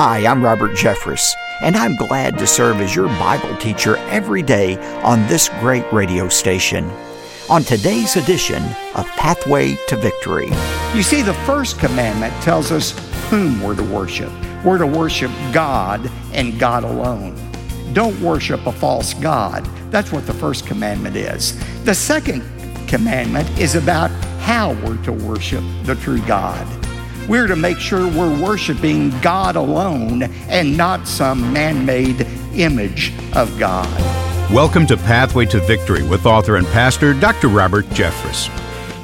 Hi, I'm Robert Jeffress, and I'm glad to serve as your Bible teacher every day on this great radio station. On today's edition of Pathway to Victory. You see, the first commandment tells us whom we're to worship. We're to worship God and God alone. Don't worship a false God. That's what the first commandment is. The second commandment is about how we're to worship the true God. We're to make sure we're worshiping God alone and not some man made image of God. Welcome to Pathway to Victory with author and pastor Dr. Robert Jeffress.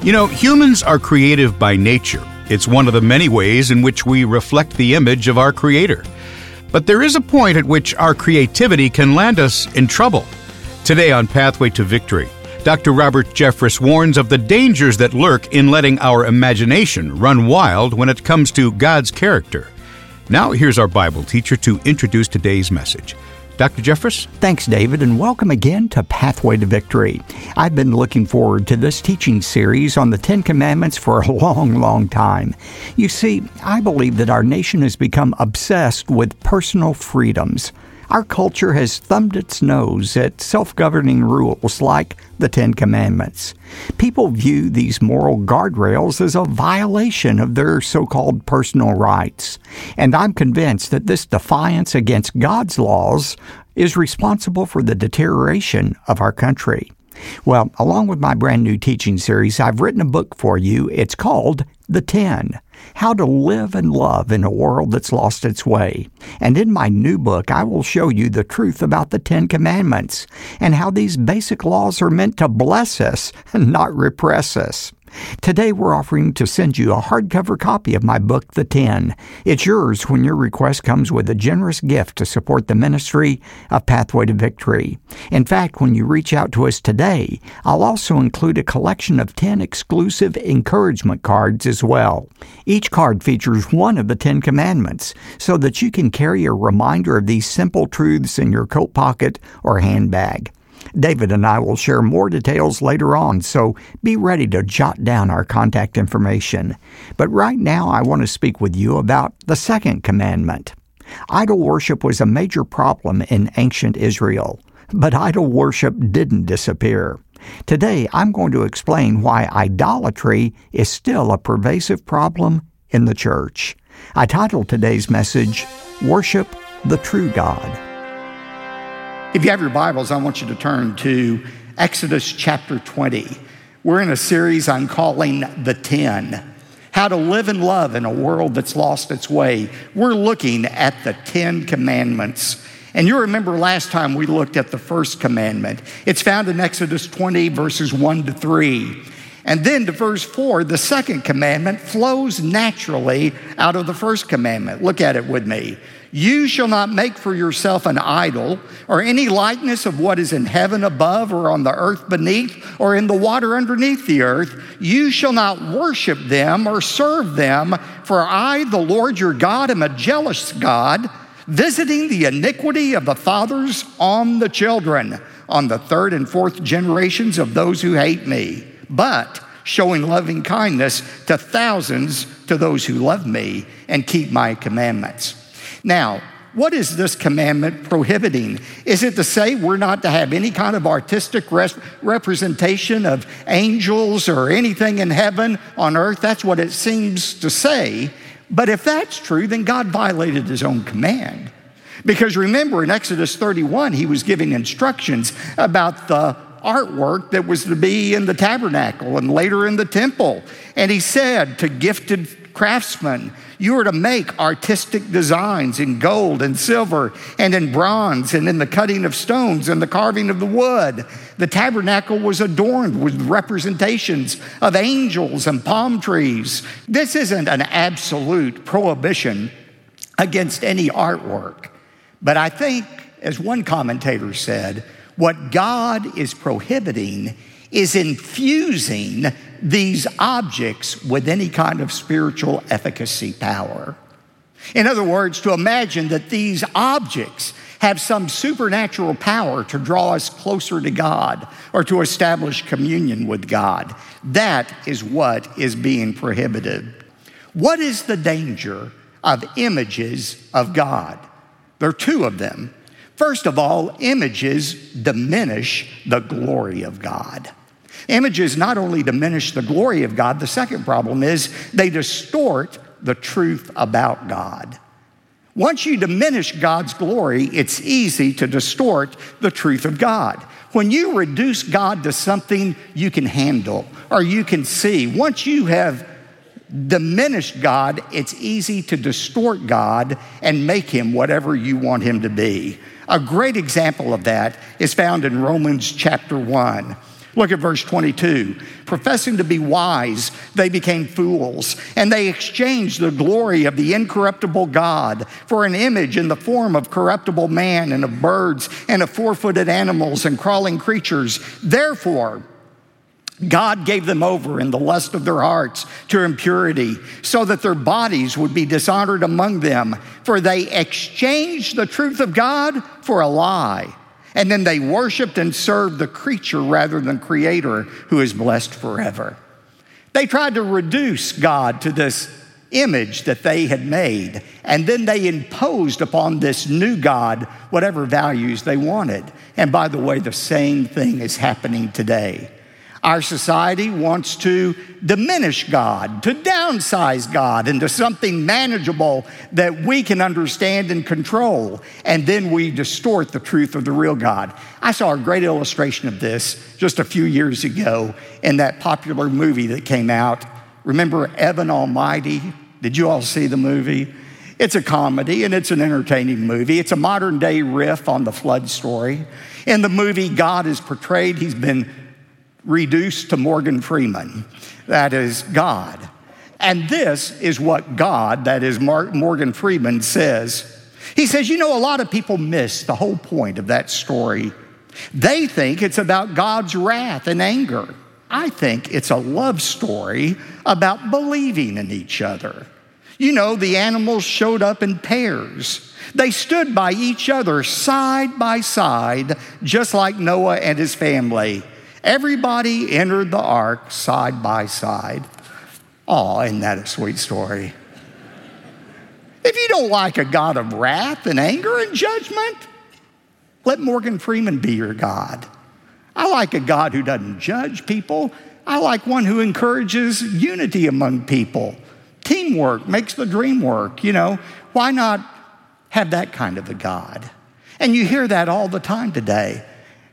You know, humans are creative by nature. It's one of the many ways in which we reflect the image of our Creator. But there is a point at which our creativity can land us in trouble. Today on Pathway to Victory, Dr. Robert Jeffress warns of the dangers that lurk in letting our imagination run wild when it comes to God's character. Now, here's our Bible teacher to introduce today's message. Dr. Jeffress? Thanks, David, and welcome again to Pathway to Victory. I've been looking forward to this teaching series on the Ten Commandments for a long, long time. You see, I believe that our nation has become obsessed with personal freedoms. Our culture has thumbed its nose at self governing rules like the Ten Commandments. People view these moral guardrails as a violation of their so called personal rights. And I'm convinced that this defiance against God's laws is responsible for the deterioration of our country. Well, along with my brand new teaching series, I've written a book for you. It's called The Ten How to Live and Love in a World That's Lost Its Way. And in my new book, I will show you the truth about the Ten Commandments and how these basic laws are meant to bless us and not repress us. Today, we're offering to send you a hardcover copy of my book, The Ten. It's yours when your request comes with a generous gift to support the ministry of Pathway to Victory. In fact, when you reach out to us today, I'll also include a collection of 10 exclusive encouragement cards as well. Each card features one of the Ten Commandments so that you can carry a reminder of these simple truths in your coat pocket or handbag. David and I will share more details later on, so be ready to jot down our contact information. But right now, I want to speak with you about the second commandment. Idol worship was a major problem in ancient Israel, but idol worship didn't disappear. Today, I'm going to explain why idolatry is still a pervasive problem in the church. I titled today's message, Worship the True God. If you have your Bibles, I want you to turn to Exodus chapter 20. We're in a series I'm calling The Ten How to Live and Love in a World That's Lost Its Way. We're looking at the Ten Commandments. And you remember last time we looked at the first commandment. It's found in Exodus 20, verses 1 to 3. And then to verse 4, the second commandment flows naturally out of the first commandment. Look at it with me. You shall not make for yourself an idol or any likeness of what is in heaven above or on the earth beneath or in the water underneath the earth. You shall not worship them or serve them, for I, the Lord your God, am a jealous God, visiting the iniquity of the fathers on the children, on the third and fourth generations of those who hate me, but showing loving kindness to thousands to those who love me and keep my commandments. Now, what is this commandment prohibiting? Is it to say we're not to have any kind of artistic res- representation of angels or anything in heaven, on earth? That's what it seems to say. But if that's true, then God violated his own command. Because remember, in Exodus 31, he was giving instructions about the artwork that was to be in the tabernacle and later in the temple. And he said to gifted craftsmen, you are to make artistic designs in gold and silver and in bronze and in the cutting of stones and the carving of the wood. The tabernacle was adorned with representations of angels and palm trees. This isn't an absolute prohibition against any artwork, but I think, as one commentator said, what God is prohibiting is infusing these objects with any kind of spiritual efficacy power. In other words, to imagine that these objects have some supernatural power to draw us closer to God or to establish communion with God. That is what is being prohibited. What is the danger of images of God. There are two of them. First of all, images diminish the glory of God. Images not only diminish the glory of God, the second problem is they distort the truth about God. Once you diminish God's glory, it's easy to distort the truth of God. When you reduce God to something you can handle or you can see, once you have diminished God, it's easy to distort God and make him whatever you want him to be. A great example of that is found in Romans chapter 1. Look at verse 22. Professing to be wise, they became fools, and they exchanged the glory of the incorruptible God for an image in the form of corruptible man and of birds and of four footed animals and crawling creatures. Therefore, God gave them over in the lust of their hearts to impurity, so that their bodies would be dishonored among them. For they exchanged the truth of God for a lie and then they worshiped and served the creature rather than creator who is blessed forever. They tried to reduce God to this image that they had made, and then they imposed upon this new God whatever values they wanted. And by the way, the same thing is happening today. Our society wants to diminish God, to downsize God into something manageable that we can understand and control, and then we distort the truth of the real God. I saw a great illustration of this just a few years ago in that popular movie that came out. Remember Evan Almighty? Did you all see the movie? It's a comedy and it's an entertaining movie. It's a modern day riff on the flood story. In the movie, God is portrayed, he's been reduced to Morgan Freeman, that is God. And this is what God, that is Morgan Freeman, says. He says, You know, a lot of people miss the whole point of that story. They think it's about God's wrath and anger. I think it's a love story about believing in each other. You know, the animals showed up in pairs. They stood by each other side by side, just like Noah and his family. Everybody entered the ark side by side. Oh, isn't that a sweet story? If you don't like a God of wrath and anger and judgment, let Morgan Freeman be your God. I like a God who doesn't judge people. I like one who encourages unity among people. Teamwork makes the dream work. You know, why not have that kind of a God? And you hear that all the time today.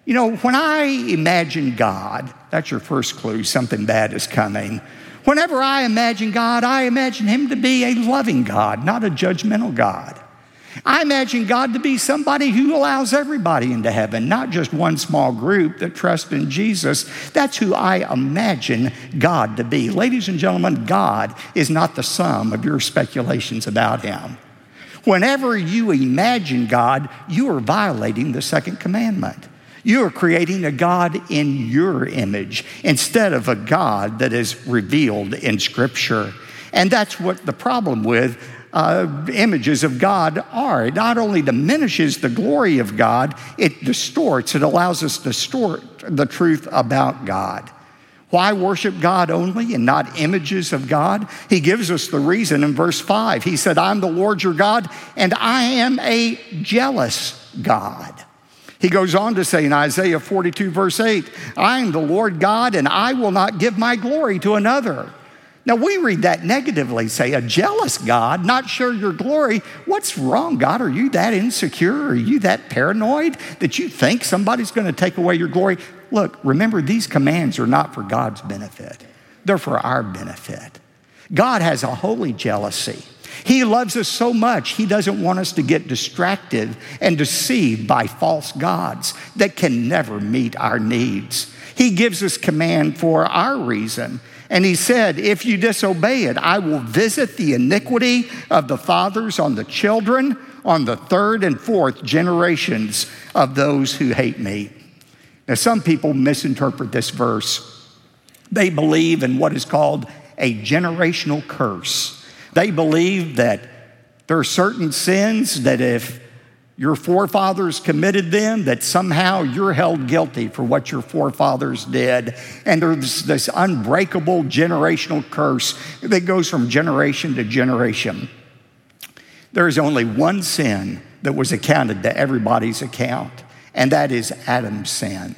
You know, when I imagine God, that's your first clue, something bad is coming. Whenever I imagine God, I imagine Him to be a loving God, not a judgmental God. I imagine God to be somebody who allows everybody into heaven, not just one small group that trusts in Jesus. That's who I imagine God to be. Ladies and gentlemen, God is not the sum of your speculations about Him. Whenever you imagine God, you are violating the second commandment. You are creating a God in your image instead of a God that is revealed in Scripture. And that's what the problem with uh, images of God are. It not only diminishes the glory of God, it distorts, it allows us to distort the truth about God. Why worship God only and not images of God? He gives us the reason in verse 5. He said, I'm the Lord your God, and I am a jealous God. He goes on to say in Isaiah 42, verse 8, I am the Lord God, and I will not give my glory to another. Now, we read that negatively, say, a jealous God, not sure your glory. What's wrong, God? Are you that insecure? Are you that paranoid that you think somebody's going to take away your glory? Look, remember, these commands are not for God's benefit, they're for our benefit. God has a holy jealousy. He loves us so much, He doesn't want us to get distracted and deceived by false gods that can never meet our needs. He gives us command for our reason. And he said, If you disobey it, I will visit the iniquity of the fathers on the children, on the third and fourth generations of those who hate me. Now, some people misinterpret this verse. They believe in what is called a generational curse. They believe that there are certain sins that if your forefathers committed them, that somehow you're held guilty for what your forefathers did. And there's this unbreakable generational curse that goes from generation to generation. There is only one sin that was accounted to everybody's account, and that is Adam's sin.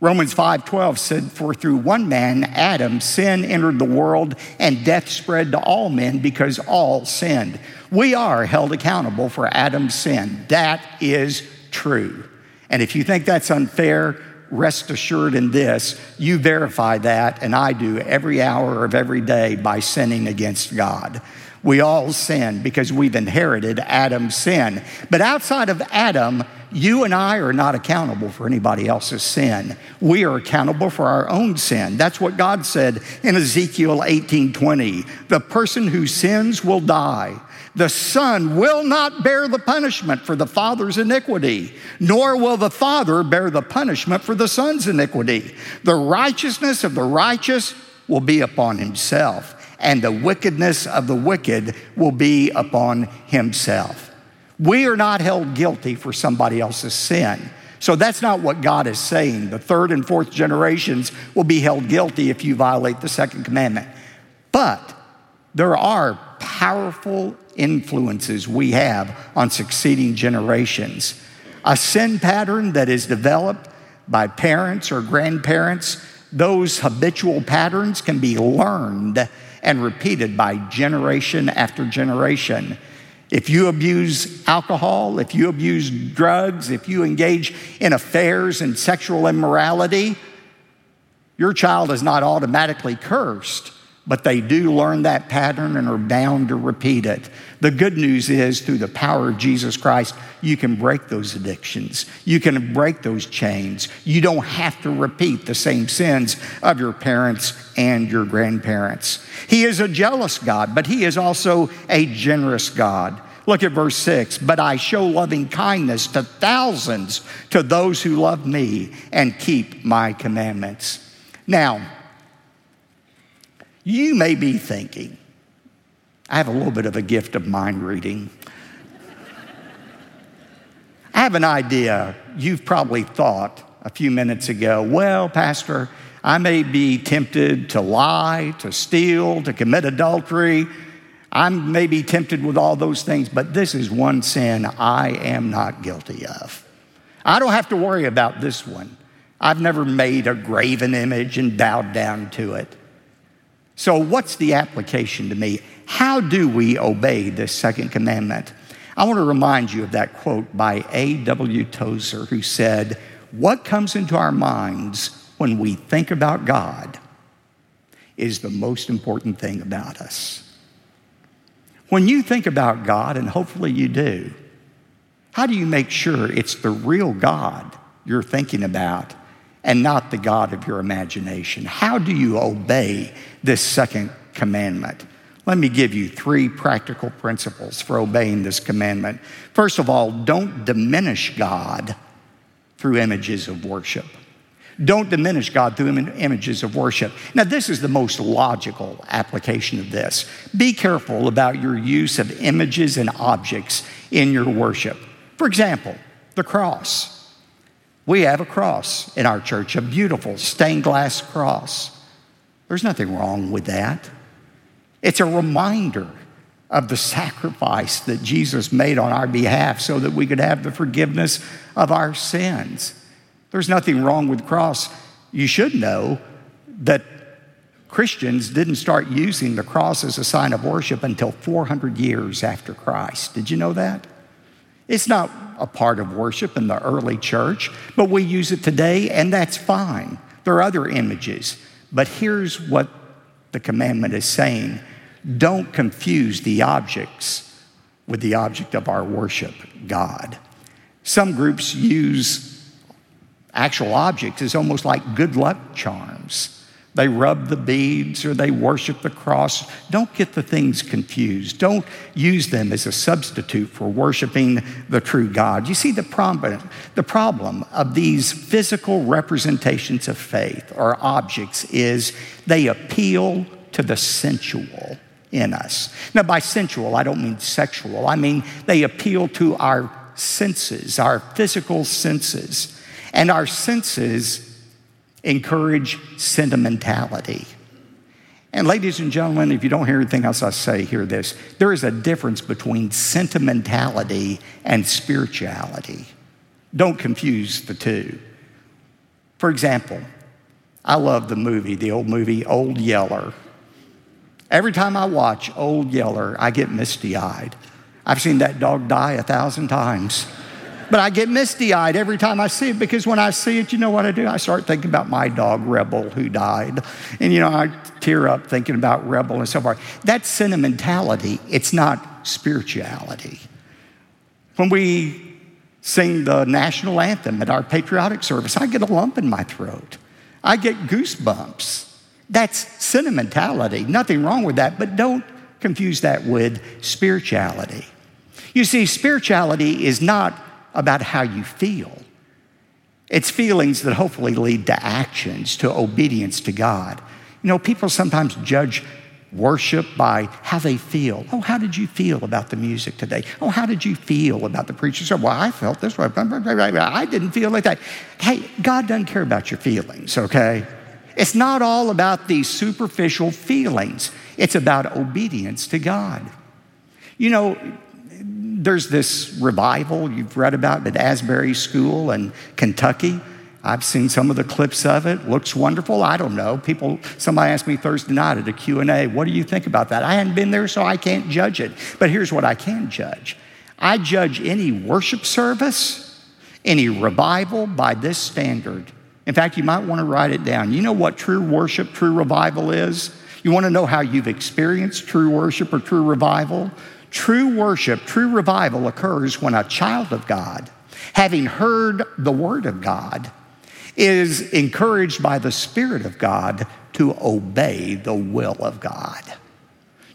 Romans 5:12 said for through one man Adam sin entered the world and death spread to all men because all sinned. We are held accountable for Adam's sin. That is true. And if you think that's unfair, rest assured in this, you verify that and I do every hour of every day by sinning against God. We all sin because we've inherited Adam's sin. But outside of Adam, you and I are not accountable for anybody else's sin. We are accountable for our own sin. That's what God said in Ezekiel 18:20. The person who sins will die. The son will not bear the punishment for the father's iniquity, nor will the father bear the punishment for the son's iniquity. The righteousness of the righteous will be upon himself, and the wickedness of the wicked will be upon himself. We are not held guilty for somebody else's sin. So that's not what God is saying. The third and fourth generations will be held guilty if you violate the second commandment. But there are powerful influences we have on succeeding generations. A sin pattern that is developed by parents or grandparents, those habitual patterns can be learned and repeated by generation after generation. If you abuse alcohol, if you abuse drugs, if you engage in affairs and sexual immorality, your child is not automatically cursed, but they do learn that pattern and are bound to repeat it. The good news is, through the power of Jesus Christ, you can break those addictions. You can break those chains. You don't have to repeat the same sins of your parents and your grandparents. He is a jealous God, but He is also a generous God. Look at verse 6. But I show loving kindness to thousands to those who love me and keep my commandments. Now, you may be thinking, I have a little bit of a gift of mind reading. Have an idea. You've probably thought a few minutes ago, well, Pastor, I may be tempted to lie, to steal, to commit adultery. I may be tempted with all those things, but this is one sin I am not guilty of. I don't have to worry about this one. I've never made a graven image and bowed down to it. So, what's the application to me? How do we obey this second commandment? I want to remind you of that quote by A.W. Tozer, who said, What comes into our minds when we think about God is the most important thing about us. When you think about God, and hopefully you do, how do you make sure it's the real God you're thinking about and not the God of your imagination? How do you obey this second commandment? Let me give you three practical principles for obeying this commandment. First of all, don't diminish God through images of worship. Don't diminish God through images of worship. Now, this is the most logical application of this. Be careful about your use of images and objects in your worship. For example, the cross. We have a cross in our church, a beautiful stained glass cross. There's nothing wrong with that. It's a reminder of the sacrifice that Jesus made on our behalf so that we could have the forgiveness of our sins. There's nothing wrong with the cross. You should know that Christians didn't start using the cross as a sign of worship until 400 years after Christ. Did you know that? It's not a part of worship in the early church, but we use it today, and that's fine. There are other images. But here's what the commandment is saying don't confuse the objects with the object of our worship, God. Some groups use actual objects as almost like good luck charms. They rub the beads or they worship the cross. Don't get the things confused. Don't use them as a substitute for worshiping the true God. You see, the problem, the problem of these physical representations of faith or objects is they appeal to the sensual in us. Now, by sensual, I don't mean sexual, I mean they appeal to our senses, our physical senses. And our senses encourage sentimentality. And ladies and gentlemen, if you don't hear anything else I say, hear this. There is a difference between sentimentality and spirituality. Don't confuse the two. For example, I love the movie, the old movie Old Yeller. Every time I watch Old Yeller, I get misty eyed. I've seen that dog die a thousand times. But I get misty eyed every time I see it because when I see it, you know what I do? I start thinking about my dog, Rebel, who died. And, you know, I tear up thinking about Rebel and so forth. That's sentimentality, it's not spirituality. When we sing the national anthem at our patriotic service, I get a lump in my throat. I get goosebumps. That's sentimentality. Nothing wrong with that, but don't confuse that with spirituality. You see, spirituality is not about how you feel, it's feelings that hopefully lead to actions, to obedience to God. You know, people sometimes judge worship by how they feel. Oh, how did you feel about the music today? Oh, how did you feel about the preacher? So, well, I felt this way. I didn't feel like that. Hey, God doesn't care about your feelings, okay? It's not all about these superficial feelings, it's about obedience to God. You know, there's this revival you've read about at Asbury School in Kentucky. I've seen some of the clips of it. Looks wonderful. I don't know. People, somebody asked me Thursday night at a Q&A, what do you think about that? I hadn't been there, so I can't judge it. But here's what I can judge. I judge any worship service, any revival by this standard. In fact, you might want to write it down. You know what true worship, true revival is? You want to know how you've experienced true worship or true revival? True worship, true revival occurs when a child of God, having heard the word of God, is encouraged by the Spirit of God to obey the will of God.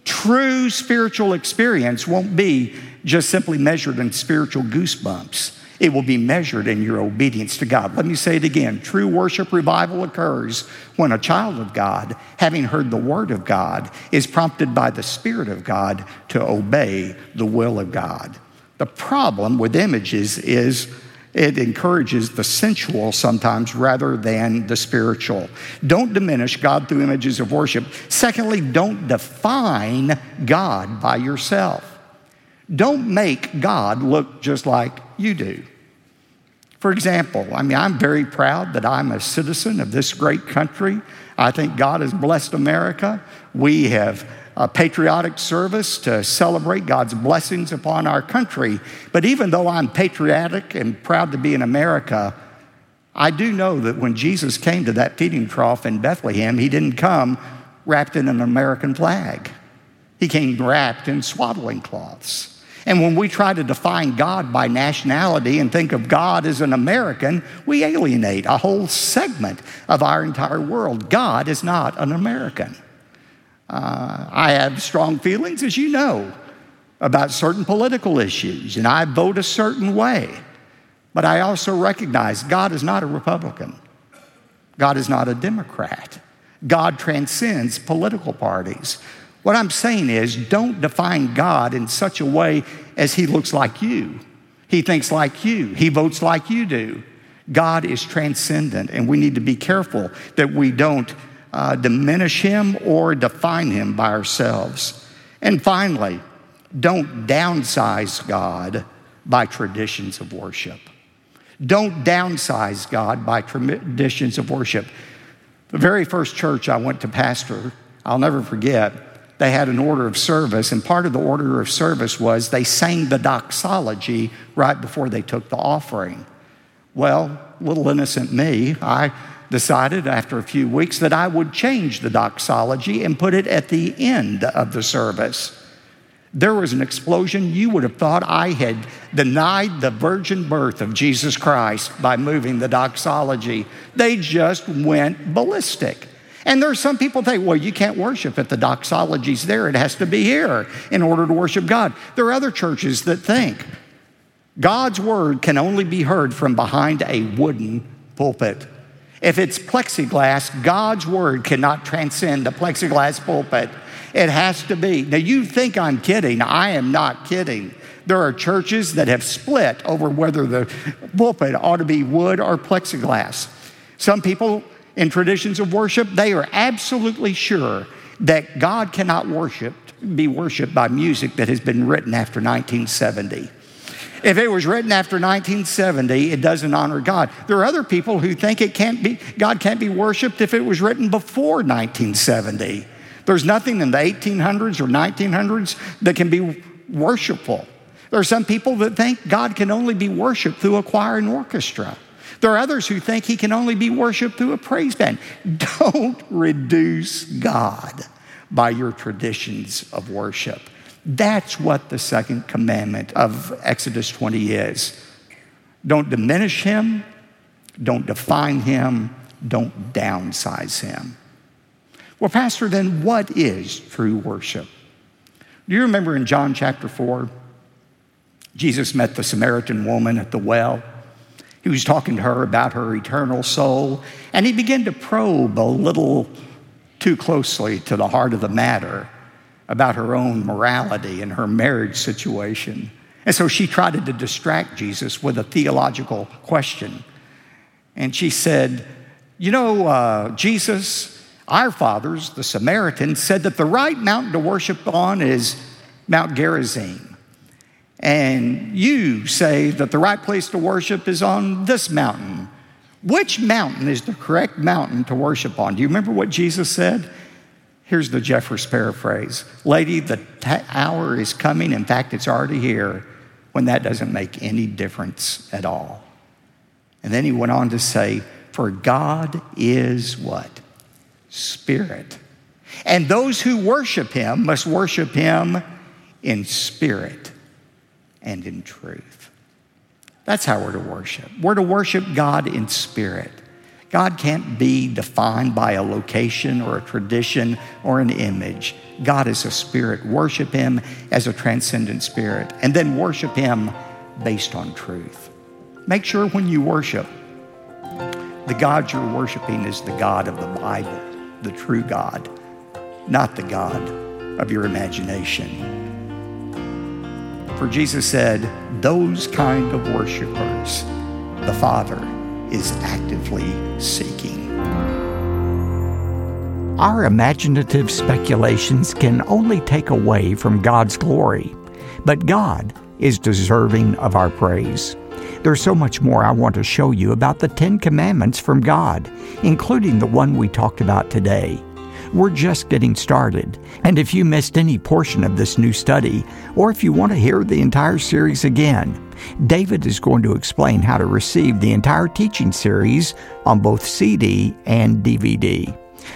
True spiritual experience won't be just simply measured in spiritual goosebumps. It will be measured in your obedience to God. Let me say it again. True worship revival occurs when a child of God, having heard the word of God, is prompted by the Spirit of God to obey the will of God. The problem with images is it encourages the sensual sometimes rather than the spiritual. Don't diminish God through images of worship. Secondly, don't define God by yourself. Don't make God look just like you do. For example, I mean, I'm very proud that I'm a citizen of this great country. I think God has blessed America. We have a patriotic service to celebrate God's blessings upon our country. But even though I'm patriotic and proud to be in America, I do know that when Jesus came to that feeding trough in Bethlehem, he didn't come wrapped in an American flag. He came wrapped in swaddling cloths. And when we try to define God by nationality and think of God as an American, we alienate a whole segment of our entire world. God is not an American. Uh, I have strong feelings, as you know, about certain political issues, and I vote a certain way. But I also recognize God is not a Republican, God is not a Democrat. God transcends political parties. What I'm saying is, don't define God in such a way as He looks like you. He thinks like you. He votes like you do. God is transcendent, and we need to be careful that we don't uh, diminish Him or define Him by ourselves. And finally, don't downsize God by traditions of worship. Don't downsize God by traditions of worship. The very first church I went to pastor, I'll never forget, they had an order of service, and part of the order of service was they sang the doxology right before they took the offering. Well, little innocent me, I decided after a few weeks that I would change the doxology and put it at the end of the service. There was an explosion. You would have thought I had denied the virgin birth of Jesus Christ by moving the doxology. They just went ballistic. And there are some people think, well, you can't worship if the doxology's there. It has to be here in order to worship God. There are other churches that think God's word can only be heard from behind a wooden pulpit. If it's plexiglass, God's word cannot transcend the plexiglass pulpit. It has to be. Now, you think I'm kidding. I am not kidding. There are churches that have split over whether the pulpit ought to be wood or plexiglass. Some people in traditions of worship, they are absolutely sure that God cannot worship, be worshiped by music that has been written after 1970. If it was written after 1970, it doesn't honor God. There are other people who think it can't be, God can't be worshiped if it was written before 1970. There's nothing in the 1800s or 1900s that can be worshipful. There are some people that think God can only be worshiped through a choir and orchestra. There are others who think he can only be worshiped through a praise band. Don't reduce God by your traditions of worship. That's what the second commandment of Exodus 20 is. Don't diminish him, don't define him, don't downsize him. Well, Pastor, then what is true worship? Do you remember in John chapter 4? Jesus met the Samaritan woman at the well. He was talking to her about her eternal soul, and he began to probe a little too closely to the heart of the matter about her own morality and her marriage situation. And so she tried to distract Jesus with a theological question. And she said, You know, uh, Jesus, our fathers, the Samaritans, said that the right mountain to worship on is Mount Gerizim. And you say that the right place to worship is on this mountain. Which mountain is the correct mountain to worship on? Do you remember what Jesus said? Here's the Jeffress paraphrase Lady, the t- hour is coming. In fact, it's already here when that doesn't make any difference at all. And then he went on to say, For God is what? Spirit. And those who worship him must worship him in spirit and in truth. That's how we're to worship. We're to worship God in spirit. God can't be defined by a location or a tradition or an image. God is a spirit. Worship Him as a transcendent spirit, and then worship Him based on truth. Make sure when you worship, the God you're worshiping is the God of the Bible, the true God, not the God of your imagination. For Jesus said, those kind of worshipers, the Father is actively seeking. Our imaginative speculations can only take away from God's glory, but God is deserving of our praise. There's so much more I want to show you about the Ten Commandments from God, including the one we talked about today. We're just getting started, and if you missed any portion of this new study, or if you want to hear the entire series again, David is going to explain how to receive the entire teaching series on both CD and DVD.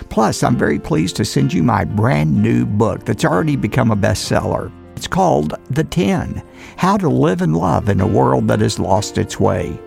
Plus, I'm very pleased to send you my brand new book that's already become a bestseller. It's called The Ten How to Live and Love in a World That Has Lost Its Way.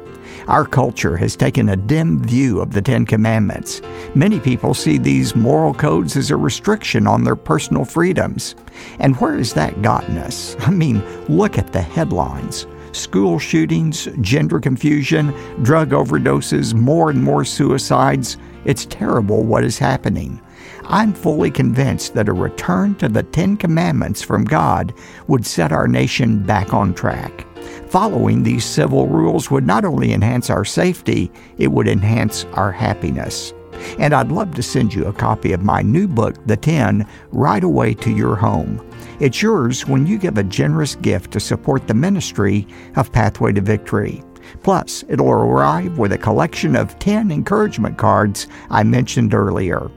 Our culture has taken a dim view of the Ten Commandments. Many people see these moral codes as a restriction on their personal freedoms. And where has that gotten us? I mean, look at the headlines school shootings, gender confusion, drug overdoses, more and more suicides. It's terrible what is happening. I'm fully convinced that a return to the Ten Commandments from God would set our nation back on track. Following these civil rules would not only enhance our safety, it would enhance our happiness. And I'd love to send you a copy of my new book, The Ten, right away to your home. It's yours when you give a generous gift to support the ministry of Pathway to Victory. Plus, it'll arrive with a collection of 10 encouragement cards I mentioned earlier.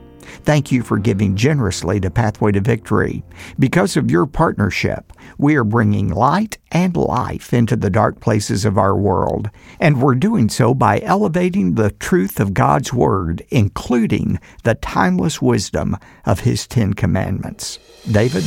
Thank you for giving generously to Pathway to Victory. Because of your partnership, we are bringing light and life into the dark places of our world, and we're doing so by elevating the truth of God's Word, including the timeless wisdom of His Ten Commandments. David?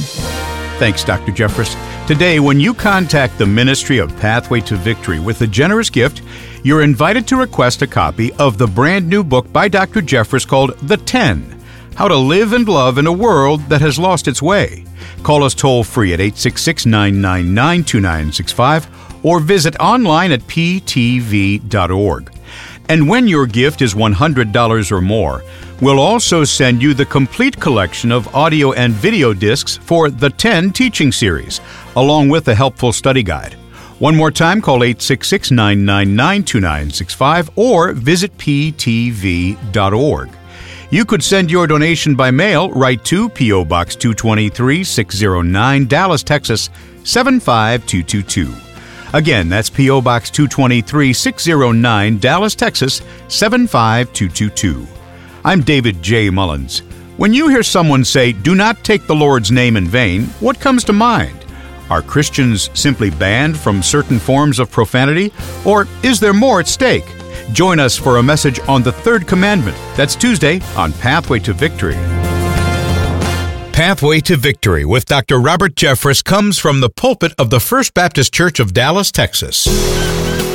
Thanks, Dr. Jeffress. Today, when you contact the Ministry of Pathway to Victory with a generous gift, you're invited to request a copy of the brand new book by Dr. Jeffress called The Ten How to Live and Love in a World That Has Lost Its Way. Call us toll free at 866 999 2965 or visit online at ptv.org. And when your gift is $100 or more, we'll also send you the complete collection of audio and video discs for the 10 teaching series, along with a helpful study guide. One more time, call 866 999 2965 or visit ptv.org. You could send your donation by mail right to P.O. Box 223 609, Dallas, Texas 75222. Again, that's P.O. Box 223 609, Dallas, Texas 75222. I'm David J. Mullins. When you hear someone say, Do not take the Lord's name in vain, what comes to mind? Are Christians simply banned from certain forms of profanity? Or is there more at stake? Join us for a message on the third commandment. That's Tuesday on Pathway to Victory. Pathway to Victory with Dr. Robert Jeffress comes from the pulpit of the First Baptist Church of Dallas, Texas.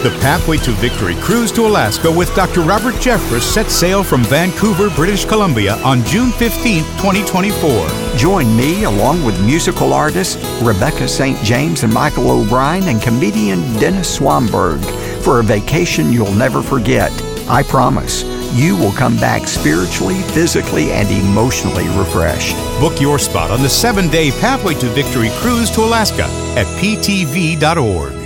The Pathway to Victory cruise to Alaska with Dr. Robert Jeffress set sail from Vancouver, British Columbia on June 15, 2024. Join me along with musical artist Rebecca St. James and Michael O'Brien and comedian Dennis Swanberg for a vacation you'll never forget. I promise. You will come back spiritually, physically, and emotionally refreshed. Book your spot on the seven day Pathway to Victory cruise to Alaska at ptv.org.